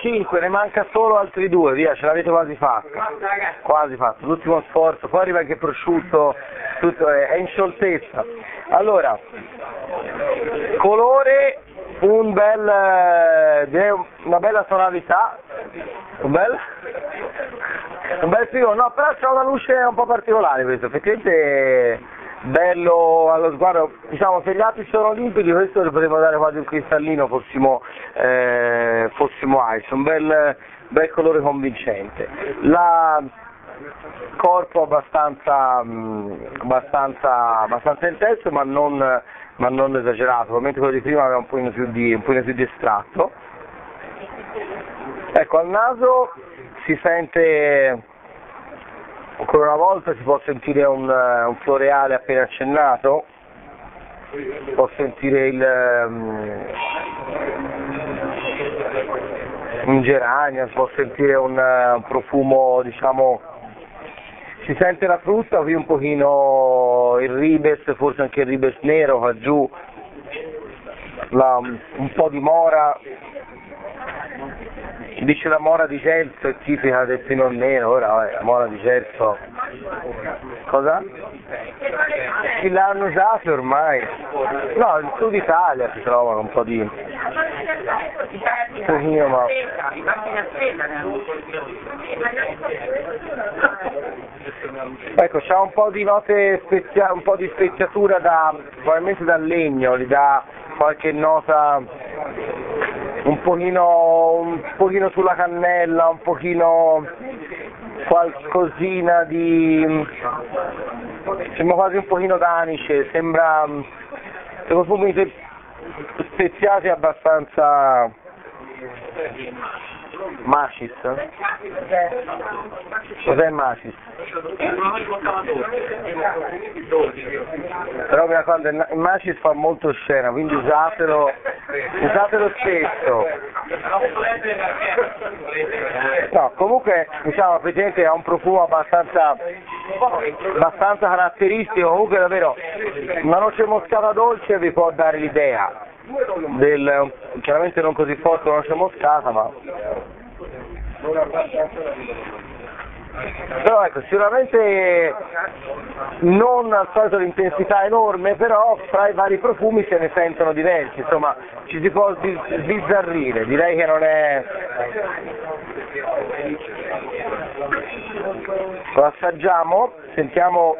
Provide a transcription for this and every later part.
5, ne manca solo altri due, via, ce l'avete quasi fatta. Quasi fatto, l'ultimo sforzo, poi arriva anche prosciutto, tutto è, è in scioltezza. Allora, colore, un bel, una bella tonalità, un bel, un bel filo, no, però c'è una luce un po' particolare questo, effettivamente bello allo sguardo, diciamo se gli altri sono limpidi questo le potevo dare quasi un cristallino fossimo, eh, fossimo ice, un bel, bel colore convincente. La corpo abbastanza, mh, abbastanza, abbastanza intenso ma non, ma non esagerato, mentre quello di prima aveva un pochino più di, un pochino più di estratto. Ecco, al naso si sente Ancora una volta si può sentire un, un floreale appena accennato, si può sentire il, un geranio, si può sentire un, un profumo, diciamo, si sente la frutta, qui un pochino il ribes, forse anche il ribes nero qua giù, la, un po' di mora, Dice la mora di Celso è tipica del Pinot Nero, ora la mora di Celso. Cosa? Chi l'hanno usato ormai? No, in Sud Italia si trovano un po' di... Un pochino ma... Ecco, c'ha un po' di note spezia... un po' di speziatura da, probabilmente dal legno, gli dà qualche nota un pochino, un pochino sulla cannella, un pochino qualcosina di... sembra quasi un pochino d'anice, sembra dei profumi speziati abbastanza Macis? Cos'è Macis? Però mi raccomando, il Macis fa molto scena, quindi usatelo, usatelo spesso. No, comunque diciamo praticamente ha un profumo abbastanza, abbastanza caratteristico, comunque davvero una noce moscata dolce vi può dare l'idea del, chiaramente non così forte una noce moscata ma però ecco, sicuramente non al solito l'intensità enorme, però fra i vari profumi se ne sentono diversi, insomma ci si può sbizzarrire, direi che non è... Lo assaggiamo, sentiamo...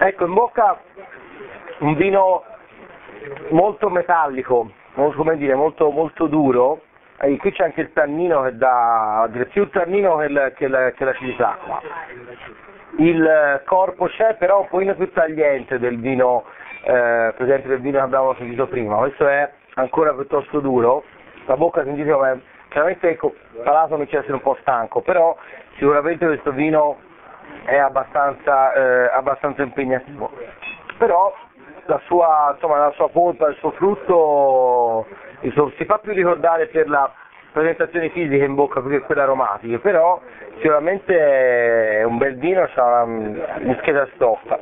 Ecco, in bocca un vino molto metallico, come dire, molto, molto duro, e qui c'è anche il tannino che dà più tannino che, il, che, la, che l'acidità qua. Il corpo c'è però un pochino più tagliente del vino, eh, per esempio del vino che abbiamo sentito prima, questo è ancora piuttosto duro, la bocca sentite come chiaramente ecco, il palato mi essere un po' stanco, però sicuramente questo vino è abbastanza, eh, abbastanza impegnativo. Però la sua, insomma, la sua polpa, il suo frutto insomma, si fa più ricordare per la presentazione fisica in bocca più che quelle aromatiche, però sicuramente è un bel vino, ha una discheda stoffa.